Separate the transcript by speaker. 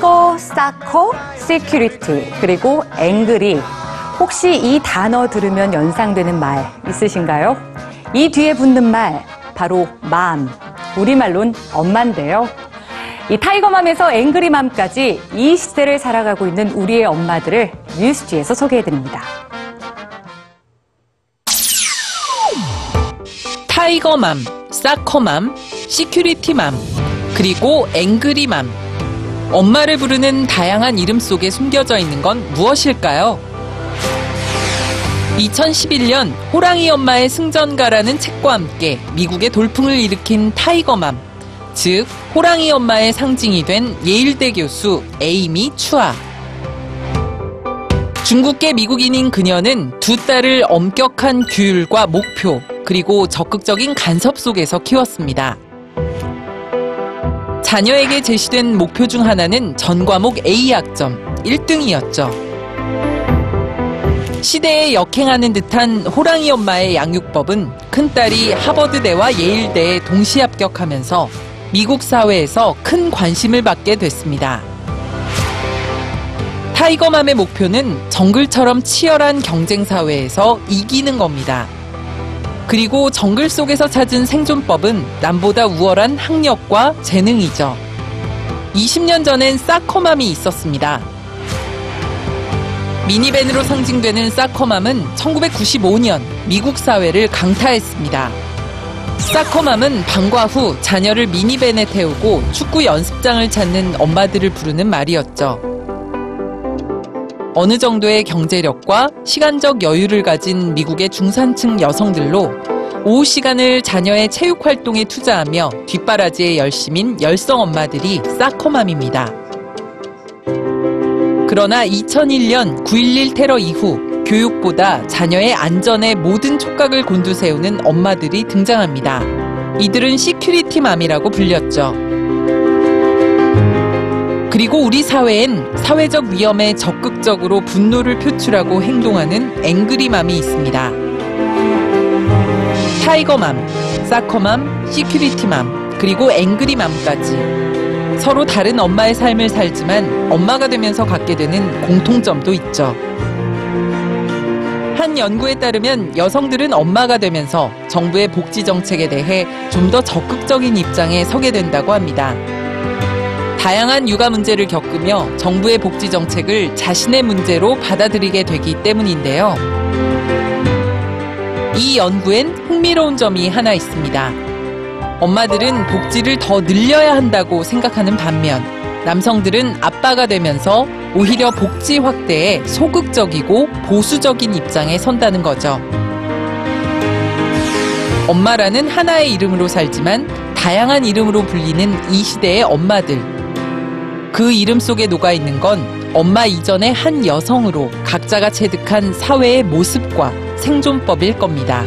Speaker 1: Tiger, soccer, security, 그리고 angry. 혹시 이 단어 들으면 연상되는 말 있으신가요? 이 뒤에 붙는 말, 바로 mom. 우리말론 엄마인데요. 이 타이거맘에서 앵그리맘까지 이 시대를 살아가고 있는 우리의 엄마들을 뉴스G에서 소개해드립니다.
Speaker 2: Tiger mom, soccer mom, Security mom, 그리고 angry mom. 엄마를 부르는 다양한 이름 속에 숨겨져 있는 건 무엇일까요? 2011년 호랑이 엄마의 승전가라는 책과 함께 미국의 돌풍을 일으킨 tiger mom, 즉 호랑이 엄마의 상징이 된 예일대 교수 에이미 추아. 중국계 미국인인 그녀는 두 딸을 엄격한 규율과 목표, 그리고 적극적인 간섭 속에서 키웠습니다. 자녀에게 제시된 목표 중 하나는 전 과목 A 학점 1등이었죠. 시대에 역행하는 듯한 호랑이 엄마의 양육법은 큰딸이 하버드대와 예일대에 동시 합격하면서 미국 사회에서 큰 관심을 받게 됐습니다. 타이거맘의 목표는 정글처럼 치열한 경쟁 사회에서 이기는 겁니다. 그리고 정글 속에서 찾은 생존법은 남보다 우월한 학력과 재능이죠. 20년 전엔 사커맘이 있었습니다. 미니밴으로 상징되는 사커맘은 1995년 미국 사회를 강타했습니다. 사커맘은 방과 후 자녀를 미니밴에 태우고 축구 연습장을 찾는 엄마들을 부르는 말이었죠. 어느 정도의 경제력과 시간적 여유를 가진 미국의 중산층 여성들로 오후 시간을 자녀의 체육 활동에 투자하며 뒷바라지에 열심인 열성 엄마들이 soccer mom입니다. 그러나 2001년 9.11 테러 이후 교육보다 자녀의 안전에 모든 촉각을 곤두세우는 엄마들이 등장합니다. 이들은 security mom이라고 불렸죠. 그리고 우리 사회엔 사회적 위험에 적극적으로 분노를 표출하고 행동하는 angry mom이 있습니다. 타이거맘, 사커맘, 시큐리티맘, 그리고 앵그리맘까지 서로 다른 엄마의 삶을 살지만 엄마가 되면서 갖게 되는 공통점도 있죠. 한 연구에 따르면 여성들은 엄마가 되면서 정부의 복지 정책에 대해 좀 더 적극적인 입장에 서게 된다고 합니다. 다양한 육아 문제를 겪으며 정부의 복지 정책을 자신의 문제로 받아들이게 되기 때문인데요. 이 연구엔 흥미로운 점이 하나 있습니다. 엄마들은 복지를 더 늘려야 한다고 생각하는 반면 남성들은 아빠가 되면서 오히려 복지 확대에 소극적이고 보수적인 입장에 선다는 거죠. 엄마라는 하나의 이름으로 살지만 다양한 이름으로 불리는 이 시대의 엄마들. 그 이름 속에 녹아 있는 건 엄마 이전의 한 여성으로 각자가 체득한 사회의 모습과 생존법일 겁니다.